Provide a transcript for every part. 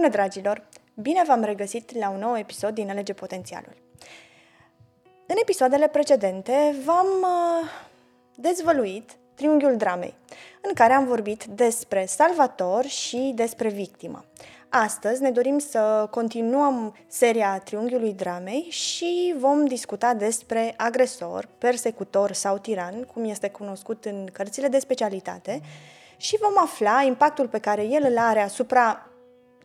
Bună, dragilor! Bine v-am regăsit la un nou episod din Alege Potențialul. În episoadele precedente v-am uh, dezvăluit triunghiul dramei, în care am vorbit despre salvator și despre victimă. Astăzi ne dorim să continuăm seria triunghiului dramei și vom discuta despre agresor, persecutor sau tiran, cum este cunoscut în cărțile de specialitate, și vom afla impactul pe care el îl are asupra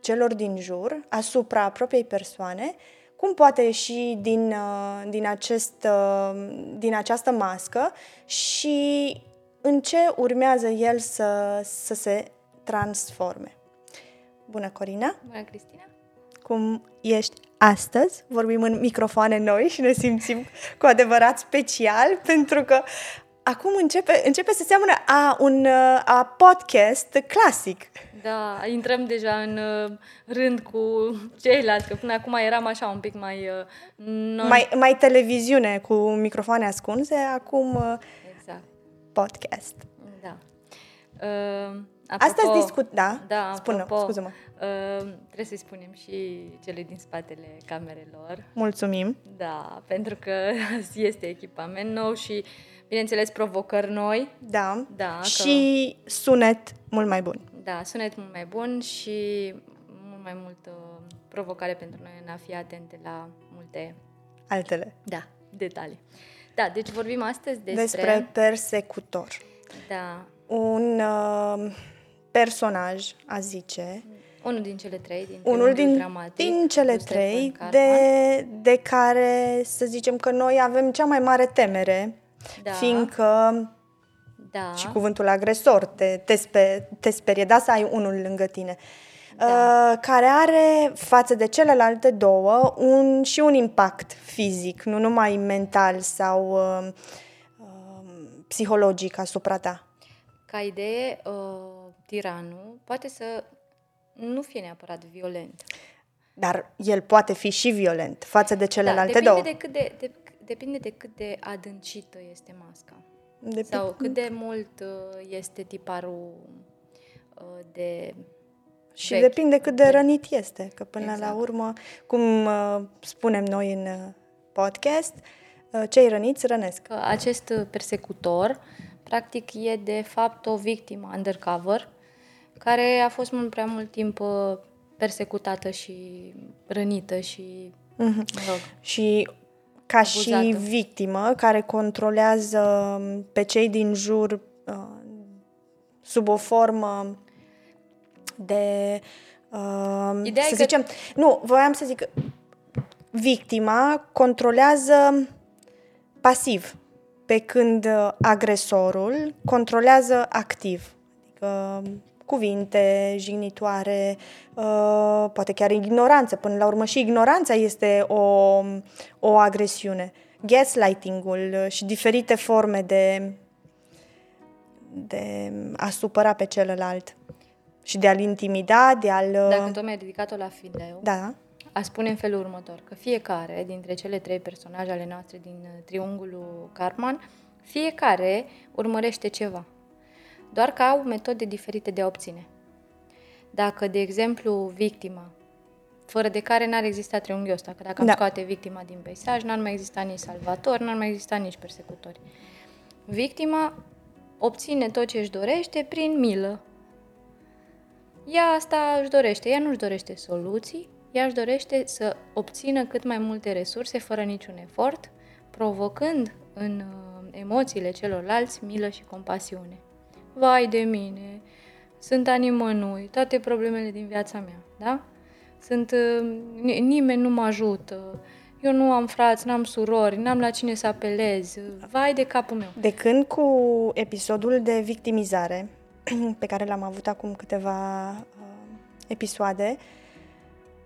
celor din jur, asupra propriei persoane, cum poate ieși din, uh, din, acest, uh, din această mască și în ce urmează el să, să se transforme. Bună, Corina! Bună, Cristina! Cum ești astăzi? Vorbim în microfoane noi și ne simțim cu adevărat special pentru că acum începe, începe să seamănă a un uh, a podcast clasic. Da, intrăm deja în uh, rând cu ceilalți, că până acum eram așa un pic mai... Uh, non... mai, mai televiziune cu microfoane ascunse, acum exact. podcast. Da. Uh, apropo, Astăzi discut, da? Da, Spune, apropo, scuză-mă. Uh, trebuie să-i spunem și cele din spatele camerelor. Mulțumim. Da, pentru că este echipament nou și bineînțeles provocări noi. Da. da și că... sunet mult mai bun da, sunet mult mai bun și mult mai multă provocare pentru noi în a fi atente la multe altele. Da, detalii. Da, deci vorbim astăzi despre... Despre persecutor. Da. Un uh, personaj, a zice... Unul din cele trei, din unul din, dramatic, din cele trei, de, de care să zicem că noi avem cea mai mare temere, da. fiindcă da. și cuvântul agresor te, te, spe, te sperie, da, să ai unul lângă tine. Da. Uh, care are față de celelalte două un, și un impact fizic, nu numai mental sau uh, uh, psihologic asupra ta. Ca idee, uh, tiranul poate să nu fie neapărat violent. Dar el poate fi și violent față de celelalte da, depinde două. De cât de, de, depinde de cât de adâncită este masca. De Sau cât de mult uh, este tiparul uh, de și vechi. depinde cât de rănit este, că până exact. la urmă, cum uh, spunem noi în podcast, cei răniți rănesc. Că acest persecutor, practic, e de fapt o victimă undercover, care a fost mult prea mult timp persecutată și rănită și, mm-hmm. mă rog. Și ca abuzată. și victimă care controlează pe cei din jur uh, sub o formă de uh, Ideea să zicem, că... nu, voiam să zic victima controlează pasiv pe când agresorul controlează activ. Adică cuvinte jignitoare, uh, poate chiar ignoranță. Până la urmă și ignoranța este o, o agresiune. Gaslighting-ul și diferite forme de, de a supăra pe celălalt și de a-l intimida, de a-l... Dacă tu mi-ai dedicat-o la Fideu, da. a spune în felul următor, că fiecare dintre cele trei personaje ale noastre din triunghiul Carman, fiecare urmărește ceva doar că au metode diferite de a obține. Dacă, de exemplu, victima, fără de care n-ar exista triunghiul ăsta, că dacă am da. scoate victima din peisaj, n-ar mai exista nici salvator, n-ar mai exista nici persecutori. Victima obține tot ce își dorește prin milă. Ea asta își dorește, ea nu își dorește soluții, ea își dorește să obțină cât mai multe resurse fără niciun efort, provocând în uh, emoțiile celorlalți milă și compasiune vai de mine, sunt animănui, toate problemele din viața mea, da? Sunt, uh, nimeni nu mă ajută, eu nu am frați, n-am surori, n-am la cine să apelez, vai de capul meu. De când cu episodul de victimizare, pe care l-am avut acum câteva uh, episoade,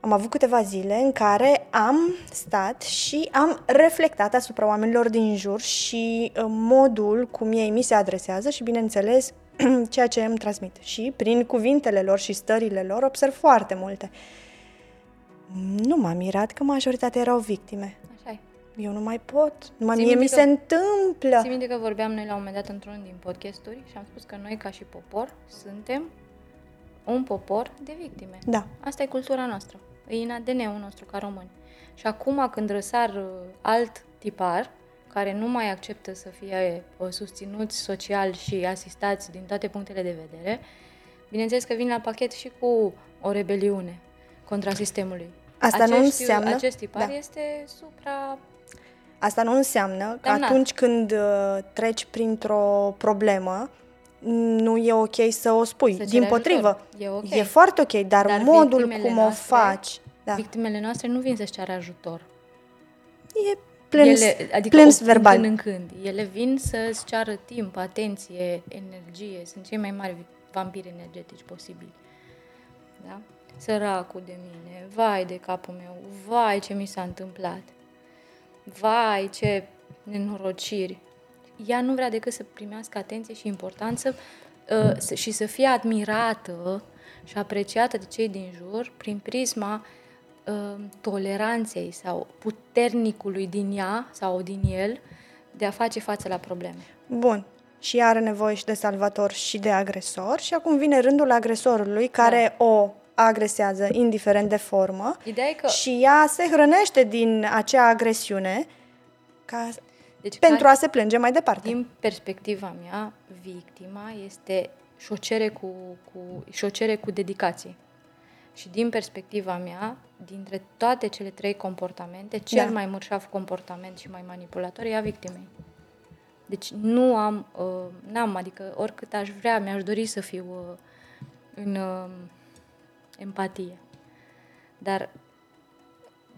am avut câteva zile în care am stat și am reflectat asupra oamenilor din jur și uh, modul cum ei mi se adresează și, bineînțeles, ceea ce îmi transmit. Și prin cuvintele lor și stările lor observ foarte multe. Nu m-am mirat că majoritatea erau victime. Așa Eu nu mai pot. Numai mie mi că, se întâmplă. Ții minte că vorbeam noi la un moment dat într-unul din podcasturi și am spus că noi ca și popor suntem un popor de victime. Da. Asta e cultura noastră. E în ADN-ul nostru ca români. Și acum când răsar uh, alt tipar, care nu mai acceptă să fie uh, susținuți social și asistați din toate punctele de vedere, bineînțeles că vin la pachet și cu o rebeliune contra sistemului. Asta nu Acest- înseamnă- Acest tipar da. este supra... Asta nu înseamnă că Damnat. atunci când uh, treci printr-o problemă, nu e ok să o spui. Să Din ceri potrivă, ajutor. E ok. e foarte ok, dar, Dar modul victimele cum o noastre- faci, da, Victimele noastre nu vin să-și ceară ajutor. e plâns, ele, adică plâns o- verbal. Din când în când. Ele vin să-ți ceară timp, atenție, energie. Sunt cei mai mari vampiri energetici posibili. Da? Săracul de mine, vai de capul meu, vai ce mi s-a întâmplat, vai ce nenorociri. Ea nu vrea decât să primească atenție și importanță uh, să- și să fie admirată și apreciată de cei din jur prin prisma uh, toleranței sau puternicului din ea sau din el de a face față la probleme. Bun. Și ea are nevoie și de salvator și de agresor și acum vine rândul agresorului care Da. o agresează indiferent de formă Ideea e că și ea se hrănește din acea agresiune ca, deci, pentru care- a se plânge mai departe. Din perspectiva mea, victima este șocere cu, cu, șocere cu dedicație. Și din perspectiva mea, dintre toate cele trei comportamente, cel Da. mai mărșav comportament și mai manipulator e a victimei. Deci nu am, uh, n-am, adică oricât aș vrea, mi-aș dori să fiu uh, în uh, empatie. Dar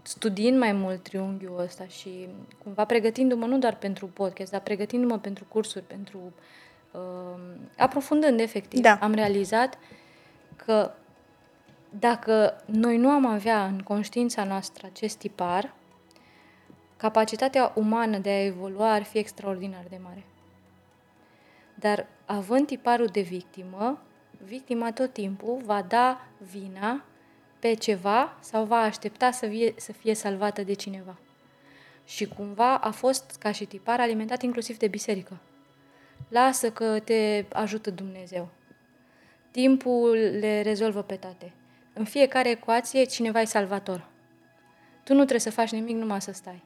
studiind mai mult triunghiul ăsta și cumva pregătindu-mă nu doar pentru podcast, dar pregătindu-mă pentru cursuri, pentru uh, aprofundând efectiv, Da. am realizat că dacă noi nu am avea în conștiința noastră acest tipar, capacitatea umană de a evolua ar fi extraordinar de mare. Dar având tiparul de victimă, victima tot timpul va da vina pe ceva sau va aștepta să fie, să fie salvată de cineva. Și cumva a fost, ca și tipar, alimentat inclusiv de biserică. Lasă că te ajută Dumnezeu. Timpul le rezolvă pe toate. În fiecare ecuație, cineva e salvator. Tu nu trebuie să faci nimic, numai să stai.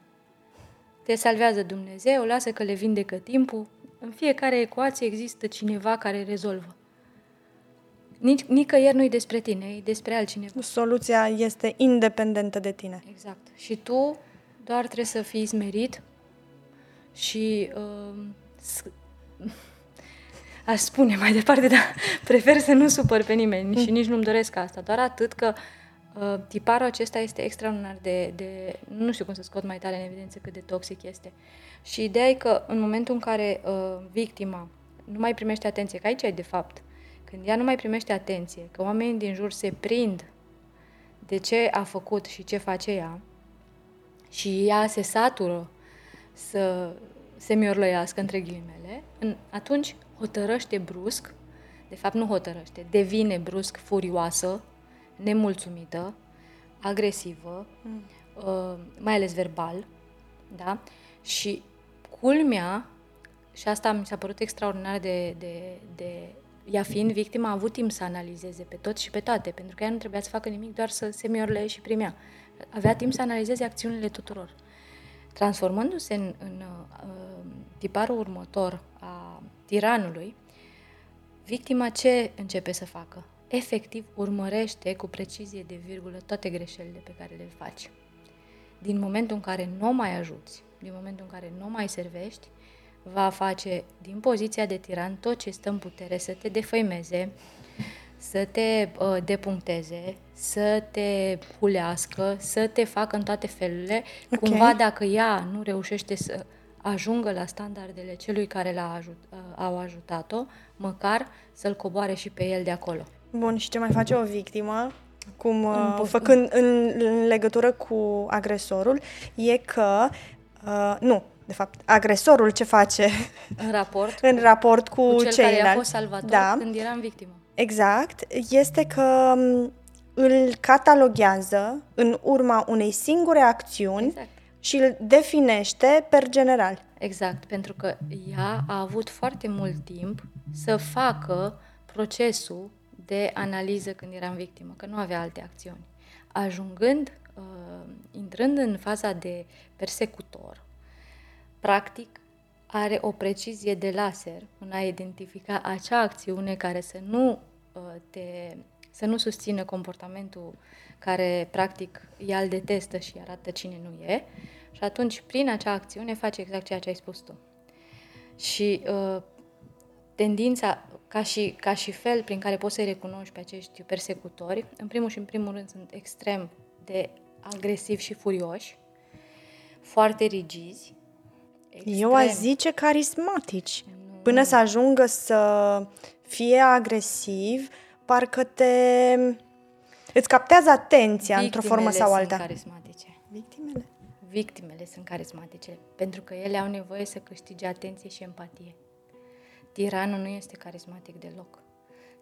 Te salvează Dumnezeu, lasă că le vindecă timpul. În fiecare ecuație există cineva care rezolvă. Nici, nicăieri nu e despre tine, e despre altcineva. Soluția este independentă de tine. Exact. Și tu doar trebuie să fii smerit și uh, s- aș spune mai departe, dar prefer să nu supăr pe nimeni și nici nu-mi doresc asta. Doar atât că uh, tiparul acesta este extraordinar de, de... Nu știu cum să scot mai tare în evidență cât de toxic este. Și ideea e că în momentul în care uh, victima nu mai primește atenție, că aici e de fapt, când ea nu mai primește atenție, că oamenii din jur se prind de ce a făcut și ce face ea și ea se satură să se miorlăiască între ghilimele, în, atunci hotărăște brusc, de fapt nu hotărăște, devine brusc furioasă, nemulțumită, agresivă, mm. uh, mai ales verbal, da? Și culmea, și asta mi s-a părut extraordinar de, de, de ea fiind victima, a avut timp să analizeze pe tot și pe toate, pentru că ea nu trebuia să facă nimic, doar să se miorle și primea. Avea timp să analizeze acțiunile tuturor. Transformându-se în, în uh, tiparul următor a tiranului, victima ce începe să facă? Efectiv, urmărește cu precizie de virgulă toate greșelile pe care le faci. Din momentul în care nu o mai ajuți, din momentul în care nu o mai servești, va face din poziția de tiran tot ce stă în putere să te defăimeze, să te uh, depuncteze, să te hulească, să te facă în toate felurile. Ok. Cumva dacă ea nu reușește să ajungă la standardele celui care l-a ajut, uh, au ajutat-o, măcar să-l coboare și pe el de acolo. Bun, și ce mai face o victimă, cum, uh, po- făcând în, în legătură cu agresorul, e că, uh, nu, de fapt, agresorul ce face În raport în raport cu, cu cel ceilalți. care a fost salvator da, când era în victimă. exact, este că m, îl cataloghează în urma unei singure acțiuni Exact. Și îl definește per general. Exact, pentru că ea a avut foarte mult timp să facă procesul de analiză când eram victimă, că nu avea alte acțiuni. Ajungând, uh, intrând în faza de persecutor, practic are o precizie de laser în a identifica acea acțiune care să nu uh, te să nu susțină comportamentul care practic ea îl detestă și arată cine nu e și atunci prin acea acțiune face exact ceea ce ai spus tu. Și uh, tendința, ca și, ca și fel prin care poți să-i recunoști pe acești persecutori, în primul și în primul rând sunt extrem de agresivi și furioși, foarte rigizi. Extrem. Eu aș zice carismatici. Nu. Până să ajungă să fie agresiv, parcă te... îți captează atenția Victimele într-o formă sau alta. Sunt carismatice. Victimele? Victimele sunt carismatice, pentru că ele au nevoie să câștige atenție și empatie. Tiranul nu este carismatic deloc.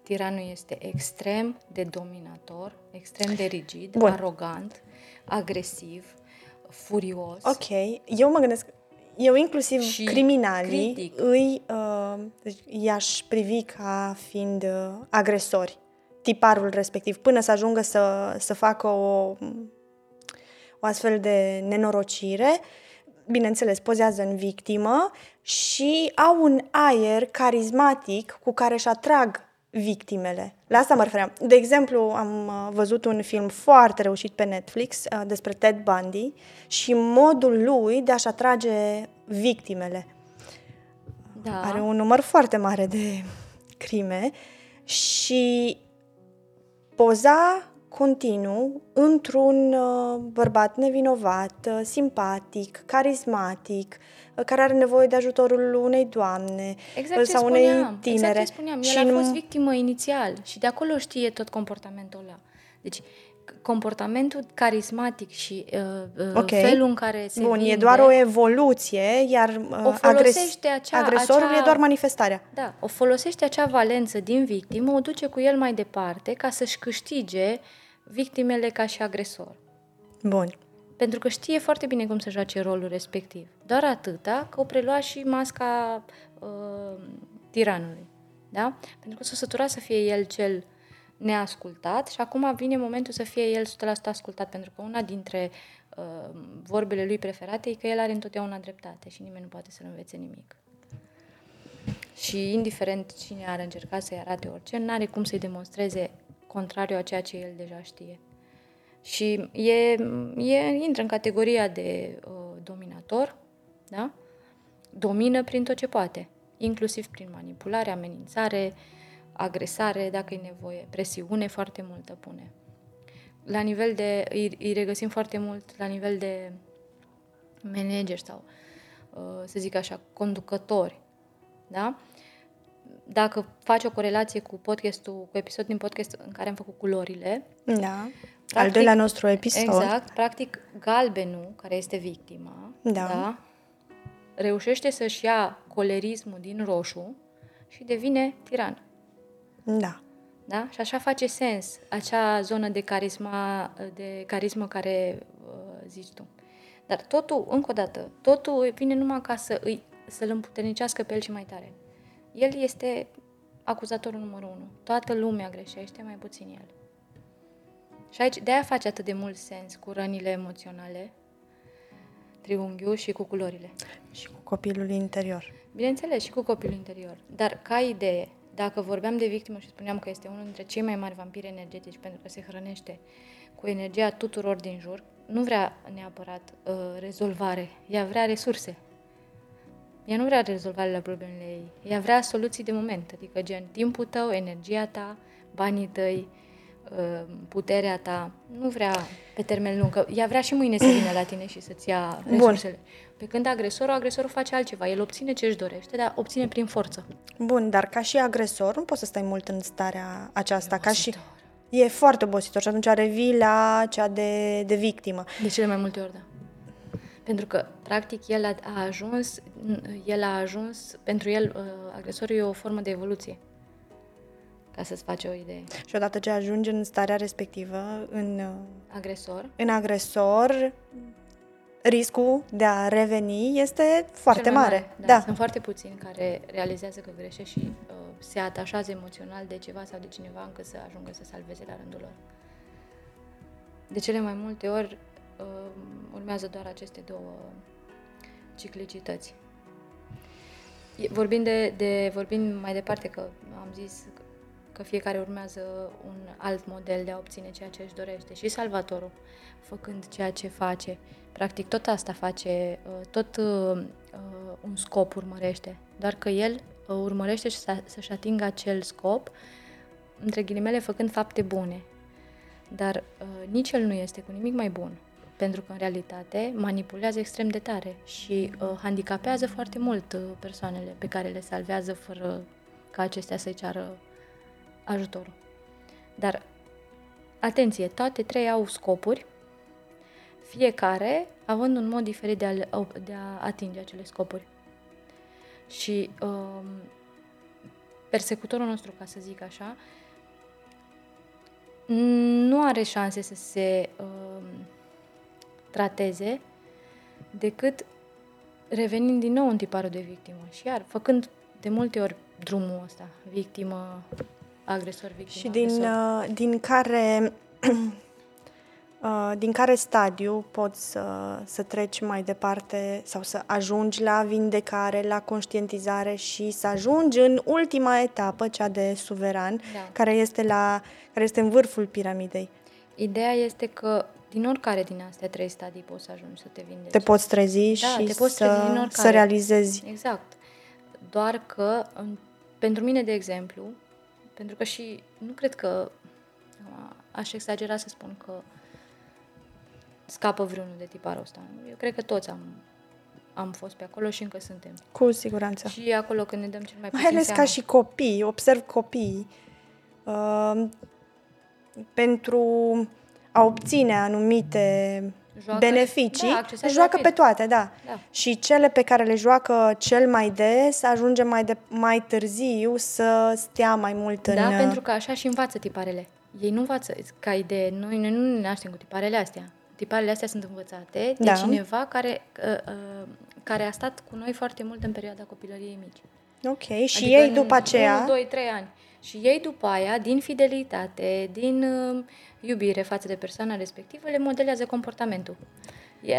Tiranul este extrem de dominator, extrem de rigid, Bun. arogant, agresiv, furios. Ok, eu mă gândesc, eu inclusiv și criminalii critic. îi uh, i-aș privi ca fiind uh, agresori, tiparul respectiv, până să ajungă să, să facă o, o astfel de nenorocire. Bineînțeles, pozează în victimă și au un aer carismatic cu care își atrag victimele. La asta mă refeream. De exemplu, am uh, văzut un film foarte reușit pe Netflix uh, despre Ted Bundy și modul lui de a-și atrage victimele. Da. Are un număr foarte mare de crime și poza continuu într-un uh, bărbat nevinovat, simpatic, carismatic, care are nevoie de ajutorul unei doamne exact sau unei spuneam, tinere. Exact ce spuneam. El și a nu... fost victimă inițial și de acolo știe tot comportamentul ăla. Deci, comportamentul carismatic și uh, uh, okay. felul în care se Bun, vinde, e doar o evoluție, iar uh, agres- acea, agresorul acea, e doar manifestarea. Da, o folosește acea valență din victimă, o duce cu el mai departe ca să-și câștige victimele ca și agresor. Bun. Pentru că știe foarte bine cum să joace rolul respectiv. Doar atâta că o prelua și masca uh, tiranului. Da? Pentru că s-a săturat să fie el cel neascultat și acum vine momentul să fie el 100% ascultat, pentru că una dintre uh, vorbele lui preferate e că el are întotdeauna dreptate și nimeni nu poate să-l învețe nimic. Și indiferent cine ar încerca să-i arate orice, nu are cum să-i demonstreze contrariu a ceea ce el deja știe. Și e, e, intră în categoria de uh, dominator, da? domină prin tot ce poate, inclusiv prin manipulare, amenințare, agresare, dacă e nevoie, presiune foarte multă pune. La nivel de, îi, îi regăsim foarte mult la nivel de manager sau, uh, să zic așa, conducători, da? Dacă faci o corelație cu podcastul, cu episodul din podcast în care am făcut culorile, da Practic, Al doilea nostru episod. Exact. Practic, galbenul, care este victima, da. Da, reușește să-și ia colerismul din roșu și devine tiran. Da. Da? Și așa face sens acea zonă de carisma, de carismă care uh, zici tu. Dar totul, încă o dată, totul vine numai ca să îi, să-l împuternicească pe el și mai tare. El este acuzatorul numărul unu. Toată lumea greșește, mai puțin el. Și aici, de-aia face atât de mult sens cu rănile emoționale, triunghiul și cu culorile. Și cu copilul interior. Bineînțeles, și cu copilul interior. Dar, ca idee, dacă vorbeam de victimă și spuneam că este unul dintre cei mai mari vampiri energetici pentru că se hrănește cu energia tuturor din jur, nu vrea neapărat uh, rezolvare, ea vrea resurse. Ea nu vrea rezolvare la problemele ei, ea vrea soluții de moment, adică gen timpul tău, energia ta, banii tăi, Uh, puterea ta, nu vrea pe termen lung, că ea vrea și mâine să vină la tine și să-ți ia resursele. Bun. Pe când agresorul, agresorul face altceva. El obține ce își dorește, dar obține prin forță. Bun, dar ca și agresor nu poți să stai mult în starea aceasta. Ca și... E foarte obositor și atunci revii la cea de, de victimă. De cele mai multe ori, da. Pentru că, practic, el a, a ajuns, el a ajuns, pentru el, uh, agresorul e o formă de evoluție ca să-ți faci o idee. Și odată ce ajungi în starea respectivă, în agresor, în agresor riscul de a reveni este foarte mare. mare. Da. da. Sunt foarte puțini care realizează că greșește și uh, se atașează emoțional de ceva sau de cineva încât să ajungă să salveze la rândul lor. De cele mai multe ori uh, urmează doar aceste două ciclicități. Vorbind, de, de, vorbind mai departe, că am zis că fiecare urmează un alt model de a obține ceea ce își dorește. Și Salvatorul, făcând ceea ce face, practic tot asta face, uh, tot uh, uh, un scop urmărește, doar că el urmărește să-și atingă acel scop, între ghilimele, făcând fapte bune. Dar nici el nu este cu nimic mai bun, pentru că în realitate manipulează extrem de tare și handicapează foarte mult persoanele pe care le salvează fără ca acestea să-i ceară ajutorul. Dar, atenție, toate trei au scopuri, fiecare având un mod diferit de a, de a atinge acele scopuri. Și um, persecutorul nostru, ca să zic așa, nu are șanse să se um, trateze decât revenind din nou în tiparul de victimă și iar făcând de multe ori drumul ăsta, victimă, agresor, victimă, Și din, uh, din care uh, din care stadiu poți să, să treci mai departe sau să ajungi la vindecare, la conștientizare și să ajungi în ultima etapă, cea de suveran, da. care, este la, care este în vârful piramidei. Ideea este că din oricare din astea trei stadii poți să ajungi să te vindeci. Te poți trezi da, și te poți să, trezi din să realizezi. Exact. Doar că, pentru mine, de exemplu, pentru că și nu cred că aș exagera să spun că scapă vreunul de tiparul ăsta. Eu cred că toți am, am fost pe acolo și încă suntem. Cu siguranță. Și acolo când ne dăm cel mai puțin Mai ales seama. ca și copii, observ copii, uh, pentru a obține anumite joacă, beneficii, da, joacă rapid. pe toate, da. da. Și cele pe care le joacă cel mai des ajunge mai, de, mai târziu să stea mai mult în... Da, pentru că așa și învață tiparele. Ei nu învață ca idee, noi, noi nu ne naștem cu tiparele astea. Tiparele astea sunt învățate de da. cineva care, uh, uh, care a stat cu noi foarte mult în perioada copilăriei mici. Ok, și adică ei după aceea... 1, 2, 3 ani. Și ei după aia, din fidelitate, din uh, iubire față de persoana respectivă, le modelează comportamentul.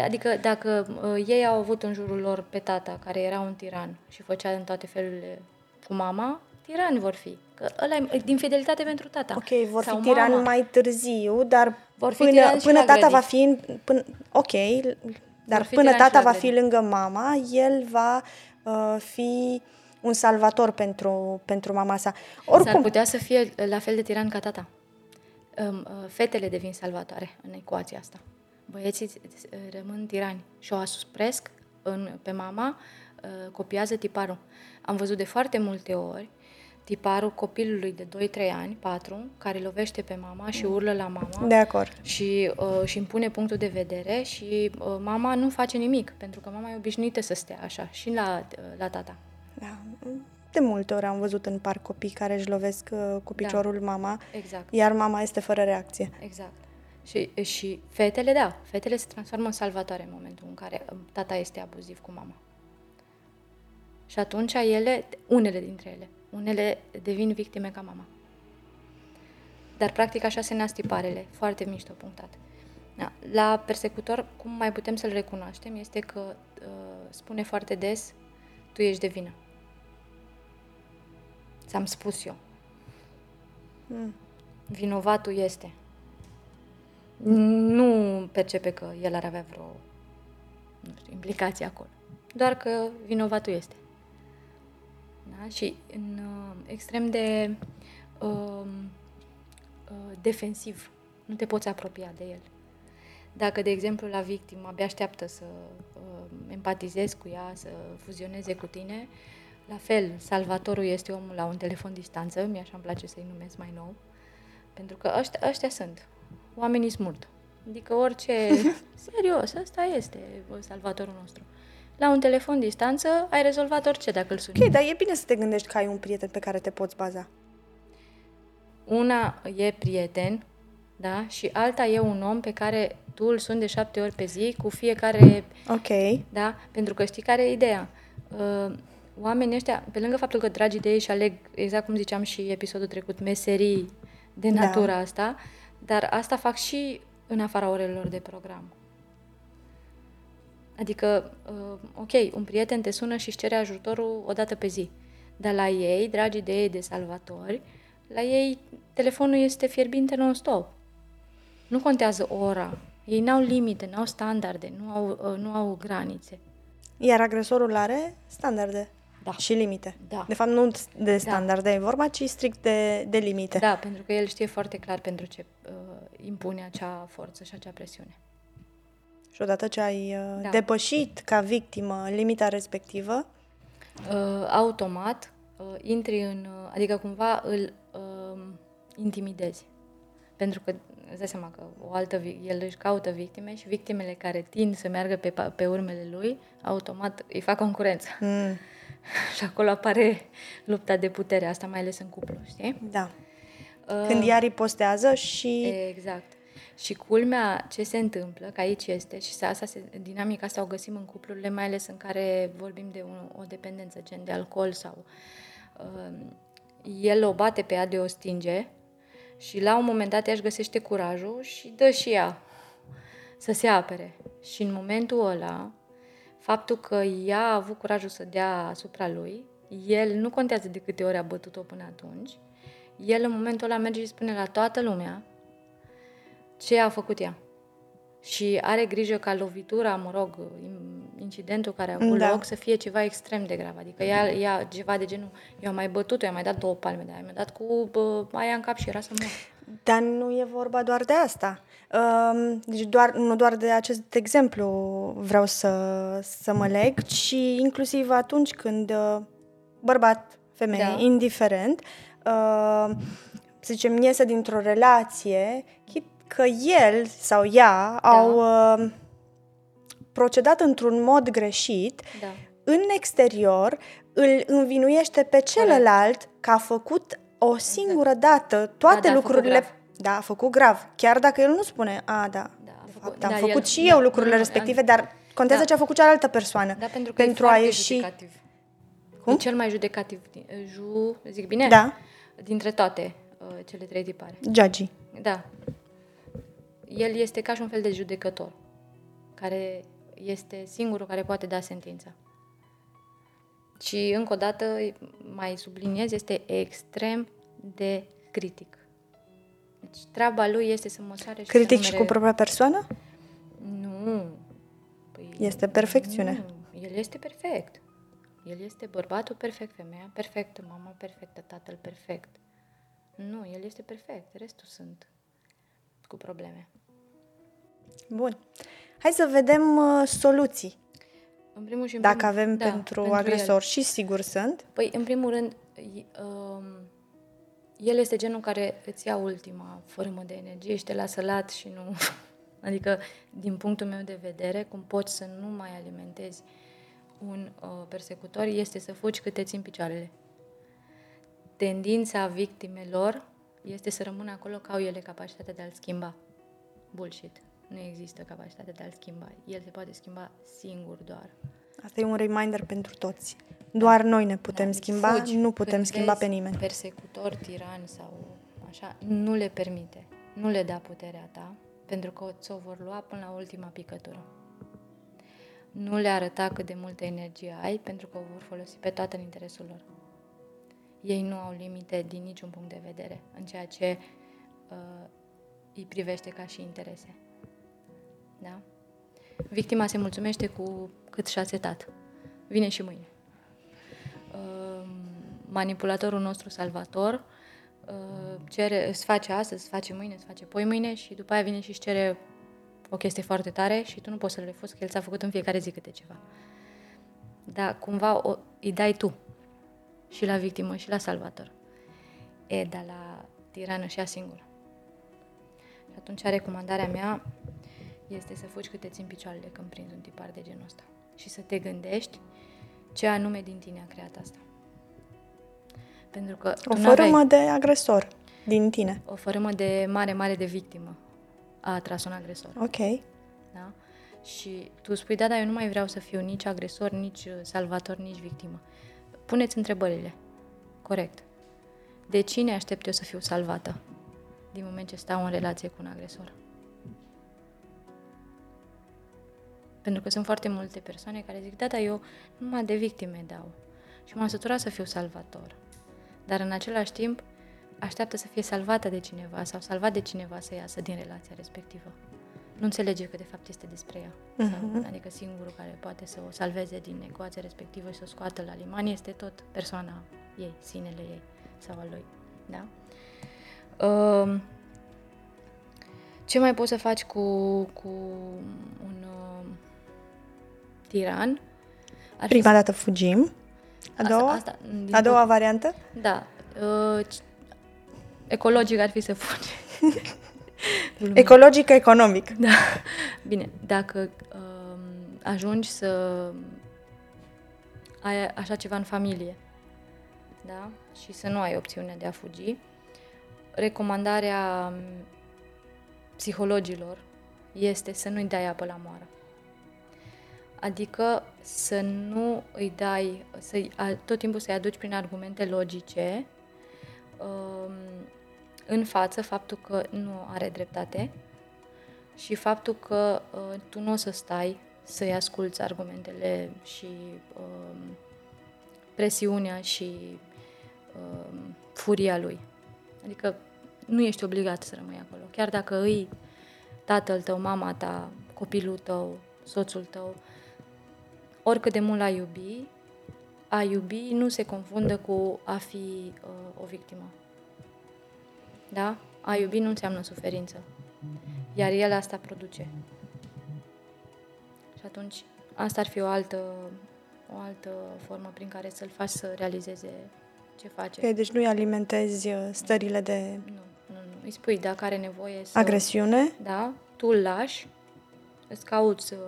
Adică dacă uh, ei au avut în jurul lor pe tata, care era un tiran și făcea în toate felurile cu mama, tirani vor fi. Că ăla e din fidelitate pentru tata. Ok, vor Sau fi tirani mama. mai târziu, dar vor fi până, până tata va fi... În, până, ok, dar până tata va fi lângă mama, el va uh, fi un salvator pentru, pentru mama sa. Oricum, S-ar putea să fie la fel de tiran ca tata. Uh, fetele devin salvatoare în ecuația asta. Băieții rămân tirani și o asupresc în, pe mama, uh, copiază tiparul. Am văzut de foarte multe ori tiparul copilului de 2-3 ani, 4, care lovește pe mama și urlă la mama. De acord. Și uh, și impune punctul de vedere și uh, mama nu face nimic, pentru că mama e obișnuită să stea așa, și la, uh, la tata. Da. De multe ori am văzut în parc copii care își lovesc uh, cu da. piciorul da. mama, exact. iar mama este fără reacție. Exact. Și, și fetele, da, fetele se transformă în salvatoare în momentul în care um, tata este abuziv cu mama. Și atunci ele, unele dintre ele, unele devin victime ca mama. Dar practic așa se nasc tiparele, foarte mișto punctat. Da. La persecutor, cum mai putem să-l recunoaștem, este că uh, spune foarte des, tu ești de vină. Ți-am spus eu. Mm. Vinovatul este. Nu percepe că el ar avea vreo nu știu, implicație acolo. Doar că vinovatul este. Da? Și în uh, extrem de uh, uh, defensiv. Nu te poți apropia de el. Dacă, de exemplu, la victimă abia așteaptă să uh, empatizezi cu ea, să fuzioneze cu tine, la fel, salvatorul este omul la un telefon distanță, mi așa îmi place să-i numesc mai nou, pentru că ăștia, ăștia sunt oamenii smurt. Adică orice... Serios, ăsta este salvatorul nostru. La un telefon distanță ai rezolvat orice dacă îl suni. Ok, dar e bine să te gândești că ai un prieten pe care te poți baza. Una e prieten, da? Și alta e un om pe care tu îl suni de șapte ori pe zi cu fiecare... Ok. Da? Pentru că știi care e ideea. Uh, oamenii ăștia, pe lângă faptul că dragii de ei și aleg, exact cum ziceam și episodul trecut, meserii de Da. natura asta, dar asta fac și în afara orelor de program. Adică, uh, ok, un prieten te sună și își cere ajutorul o dată pe zi. Dar la ei, dragii de ei de salvatori, la ei telefonul este fierbinte non-stop. Nu contează ora. Ei n-au limite, n-au standarde, nu au, uh, nu au granițe. Iar agresorul are standarde Da. și limite. Da. De fapt, nu de standarde e vorba, ci strict de, de limite. Da, pentru că el știe foarte clar pentru ce uh, impune acea forță și acea presiune. Și odată ce ai uh, Da. depășit ca victimă limita respectivă, Uh, automat uh, intri în... Uh, adică cumva îl uh, intimidezi. Pentru că îți dai seama că o altă, vi- el își caută victime și victimele care tind să meargă pe, pa- pe urmele lui, automat îi fac concurență. mm, și acolo apare lupta de putere, asta mai ales în cuplu, știi? da. Uh, Când ea ripostează și... Exact. Și culmea ce se întâmplă, că aici este, și asta se, dinamica asta o găsim în cuplurile, mai ales în care vorbim de un, o dependență, gen de alcool sau... Uh, el o bate pe ea de o stinge și la un moment dat ea își găsește curajul și dă și ea să se apere. Și în momentul ăla, faptul că ea a avut curajul să dea asupra lui, el nu contează de câte ori a bătut-o până atunci, el în momentul ăla merge și spune la toată lumea ce a făcut ea. Și are grijă ca lovitura, mă rog, incidentul care a avut Da. loc să fie ceva extrem de grav. Adică ea, ea ceva de genul, eu am mai bătut-o, i-am mai dat două palme de aia, mi-a dat cu bă, aia în cap și era să mor. Dar nu e vorba doar de asta. Um, Deci doar, nu doar de acest exemplu vreau să, să mă leg, ci inclusiv atunci când uh, bărbat, femeie, Da. indiferent, uh, să zicem, iese dintr-o relație, chit că el sau ea Da. au uh, procedat într-un mod greșit, Da. în exterior îl învinuiește pe celălalt că a făcut o singură dată toate Da, da, a făcut lucrurile. grav. Da, a făcut grav. Chiar dacă el nu spune, a, da, Da, a de făcut- fapt, am da, făcut el- și da, eu lucrurile nu, nu, respective, am- dar contează da. ce a făcut cealaltă persoană. Da, pentru că pentru e a foarte ieși. judecativ. Cum? E cel mai judecativ, din- ju, zic bine? Da. Dintre toate uh, cele trei tipare. Judgy. Da. El este ca și un fel de judecător, care este singurul care poate da sentința. Și, încă o dată, mai subliniez, este extrem de critic. Deci, treaba lui este să măsoare și Critic să și numere... cu propria persoană? Nu. Păi, Este perfecțiune. Nu, el este perfect. El este bărbatul perfect, femeia perfectă, mama perfectă, tatăl perfect. Nu, el este perfect. Restul sunt cu probleme. Bun. Hai să vedem uh, soluții. În primul și în Dacă primul, avem da, pentru, el. agresor și sigur sunt. Păi, în primul rând, i- um, el este genul care îți ia ultima formă de energie și te lasă lat și nu... Adică, din punctul meu de vedere, cum poți să nu mai alimentezi un uh, persecutor este să fugi cât te țin picioarele. Tendința victimelor este să rămână acolo că au ele capacitatea de a-l schimba. Bullshit. Nu există capacitatea de a-l schimba. El se poate schimba singur doar. Asta e un reminder pentru toți. Doar noi ne putem Da, deci schimba, fugi. nu putem Când schimba vezi pe nimeni. persecutor, tiran sau așa, nu le permite. Nu le da puterea ta, pentru că ți-o vor lua până la ultima picătură. Nu le arăta cât de multă energie ai, pentru că o vor folosi pe toată în interesul lor. Ei nu au limite din niciun punct de vedere în ceea ce uh, îi privește ca și interese. Da? Victima se mulțumește cu cât și-a setat. Vine și mâine. Uh, manipulatorul nostru salvator uh, cere, îți face astăzi, îți face mâine, îți face poi mâine și după aia vine și își cere o chestie foarte tare și tu nu poți să le refuzi că el ți-a făcut în fiecare zi câte ceva. Dar cumva o, îi dai tu și la victimă și la salvator. E, dar la tirană și ea singură. Și atunci recomandarea mea este să fugi cât te țin picioarele când prinzi un tipar de genul ăsta. Și să te gândești ce anume din tine a creat asta. Pentru că O tu n-aveai- fărâmă de agresor din tine. o fărâmă de mare, mare de victimă a atras un agresor. Ok. Da? Și tu spui, da, dar eu nu mai vreau să fiu nici agresor, nici uh, salvator, nici victimă. Puneți întrebările. Corect. De cine aștept eu să fiu salvată din moment ce stau în relație cu un agresor? Pentru că sunt foarte multe persoane care zic, da, da, eu numai de victime dau. Și m-am săturat să fiu salvator. Dar în același timp, așteaptă să fie salvată de cineva sau salvat de cineva să iasă din relația respectivă. Nu înțelege că de fapt este despre ea. Uh-huh. Adică singurul care poate să o salveze din ecuația respectivă și să o scoată la liman este tot persoana ei, sinele ei sau al lui. Da? Uh, ce mai poți să faci cu, cu un uh, tiran? Ar Prima fi... dată fugim. A doua? Asta, asta, a doua variantă? Da. Uh, ecologic ar fi să fugi. Ecologic, economic. Da. Bine, dacă uh, ajungi să ai așa ceva în familie, da? Și să nu ai opțiunea de a fugi, recomandarea psihologilor este să nu-i dai apă la moară. Adică să nu îi dai, să tot timpul să-i aduci prin argumente logice um, în față faptul că nu are dreptate și faptul că uh, tu nu o să stai să-i asculți argumentele și uh, presiunea și uh, furia lui. Adică nu ești obligat să rămâi acolo. Chiar dacă îi tatăl tău, mama ta, copilul tău, soțul tău, oricât de mult ai iubi, a iubi nu se confundă cu a fi uh, o victimă. Da? A iubi nu înseamnă suferință. Iar el asta produce. Și atunci, asta ar fi o altă, o altă formă prin care să-l faci să realizeze ce face. Okay, deci nu-i alimentezi uh, stările de... Nu, nu, nu. Îi spui dacă are nevoie să... Agresiune? Da, tu îl lași, îți cauți uh,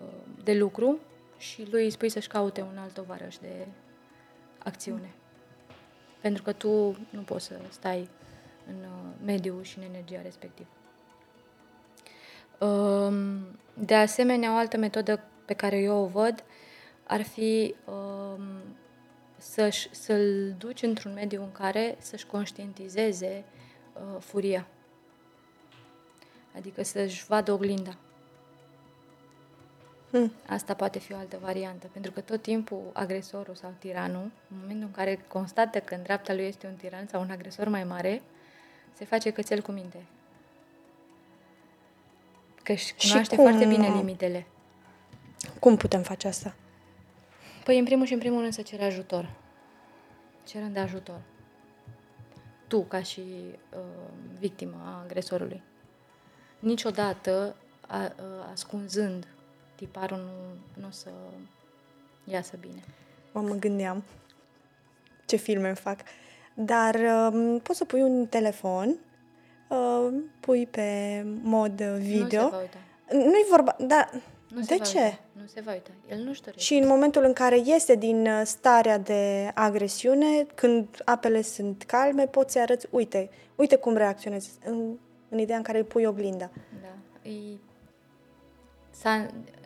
uh, de lucru și lui îi spui să-și caute un alt tovarăș de acțiune. Mm. Pentru că tu nu poți să stai în uh, mediul și în energia respectivă. Um, de asemenea, o altă metodă pe care eu o văd ar fi um, să-și, să-l duci într-un mediu în care să-și conștientizeze uh, furia. Adică să-și vadă oglinda. Hmm. Asta poate fi o altă variantă, pentru că tot timpul agresorul sau tiranul, în momentul în care constată că în dreapta lui este un tiran sau un agresor mai mare, se face cățel cu minte. Că își cunoaște cum, foarte bine limitele. Cum putem face asta? Păi, în primul și în primul rând, să ceri ajutor. Cerând de ajutor. Tu, ca și uh, victimă a agresorului. Niciodată, a, a, ascunzând tiparul, nu, nu o să iasă bine. Mă, mă gândeam ce filme fac. Dar uh, poți să pui un telefon, uh, pui pe mod video. Nu se va uita. Nu-i vorba, dar nu de ce? Uita. Nu se va uita. El nu-și dorește. Și în momentul în care iese din uh, starea de agresiune, când apele sunt calme, poți să arăți, uite, uite cum reacționezi, în, în ideea în care îi pui oglinda. Da. Îi să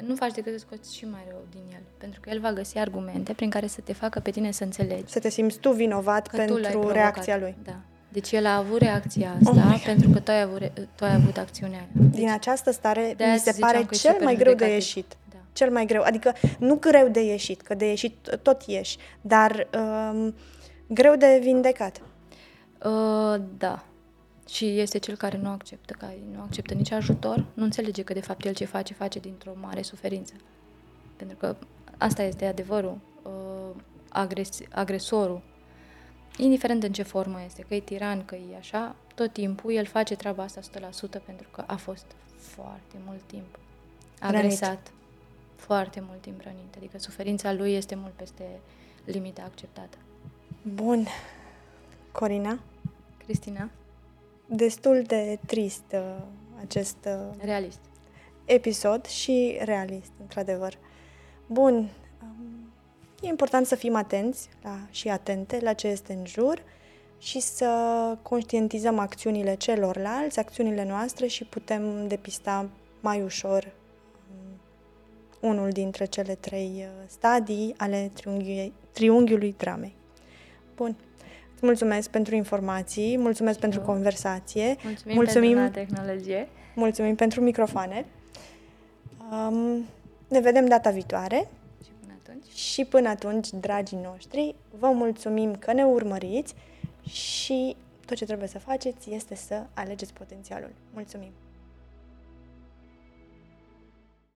nu faci decât să scoți și mai rău din el. Pentru că el va găsi argumente prin care să te facă pe tine să înțelegi. Să te simți tu vinovat pentru tu reacția lui. Da. Deci el a avut reacția asta oh pentru că tu ai avut, tu ai avut acțiunea aia. Deci, din această stare de mi se pare cel mai greu de ieșit. Da. Cel mai greu. Adică nu greu de ieșit, că de ieșit tot ieși, dar um, greu de vindecat. Uh, da. Și este cel care nu acceptă, care nu acceptă nici ajutor, nu înțelege că de fapt el ce face, face dintr-o mare suferință. Pentru că asta este adevărul. Uh, agres- agresorul, indiferent în ce formă este, că e tiran, că e așa, tot timpul el face treaba asta 100% pentru că a fost foarte mult timp agresat. Rănit. Foarte mult timp rănit. Adică suferința lui este mult peste limita acceptată. Bun. Corina? Cristina? Destul de trist uh, acest uh, realist. episod și realist, într-adevăr. Bun, um, e important să fim atenți la, și atente la ce este în jur și să conștientizăm acțiunile celorlalți, acțiunile noastre și putem depista mai ușor um, unul dintre cele trei uh, stadii ale triunghi- triunghiului dramei. Bun. Îți mulțumesc pentru informații, mulțumesc pentru conversație, Mulțumim, mulțumim, pentru tehnologie. mulțumim pentru microfoane. Um, ne vedem data viitoare Și până atunci. și până atunci, dragii noștri, vă mulțumim că ne urmăriți și tot ce trebuie să faceți este să alegeți potențialul. Mulțumim!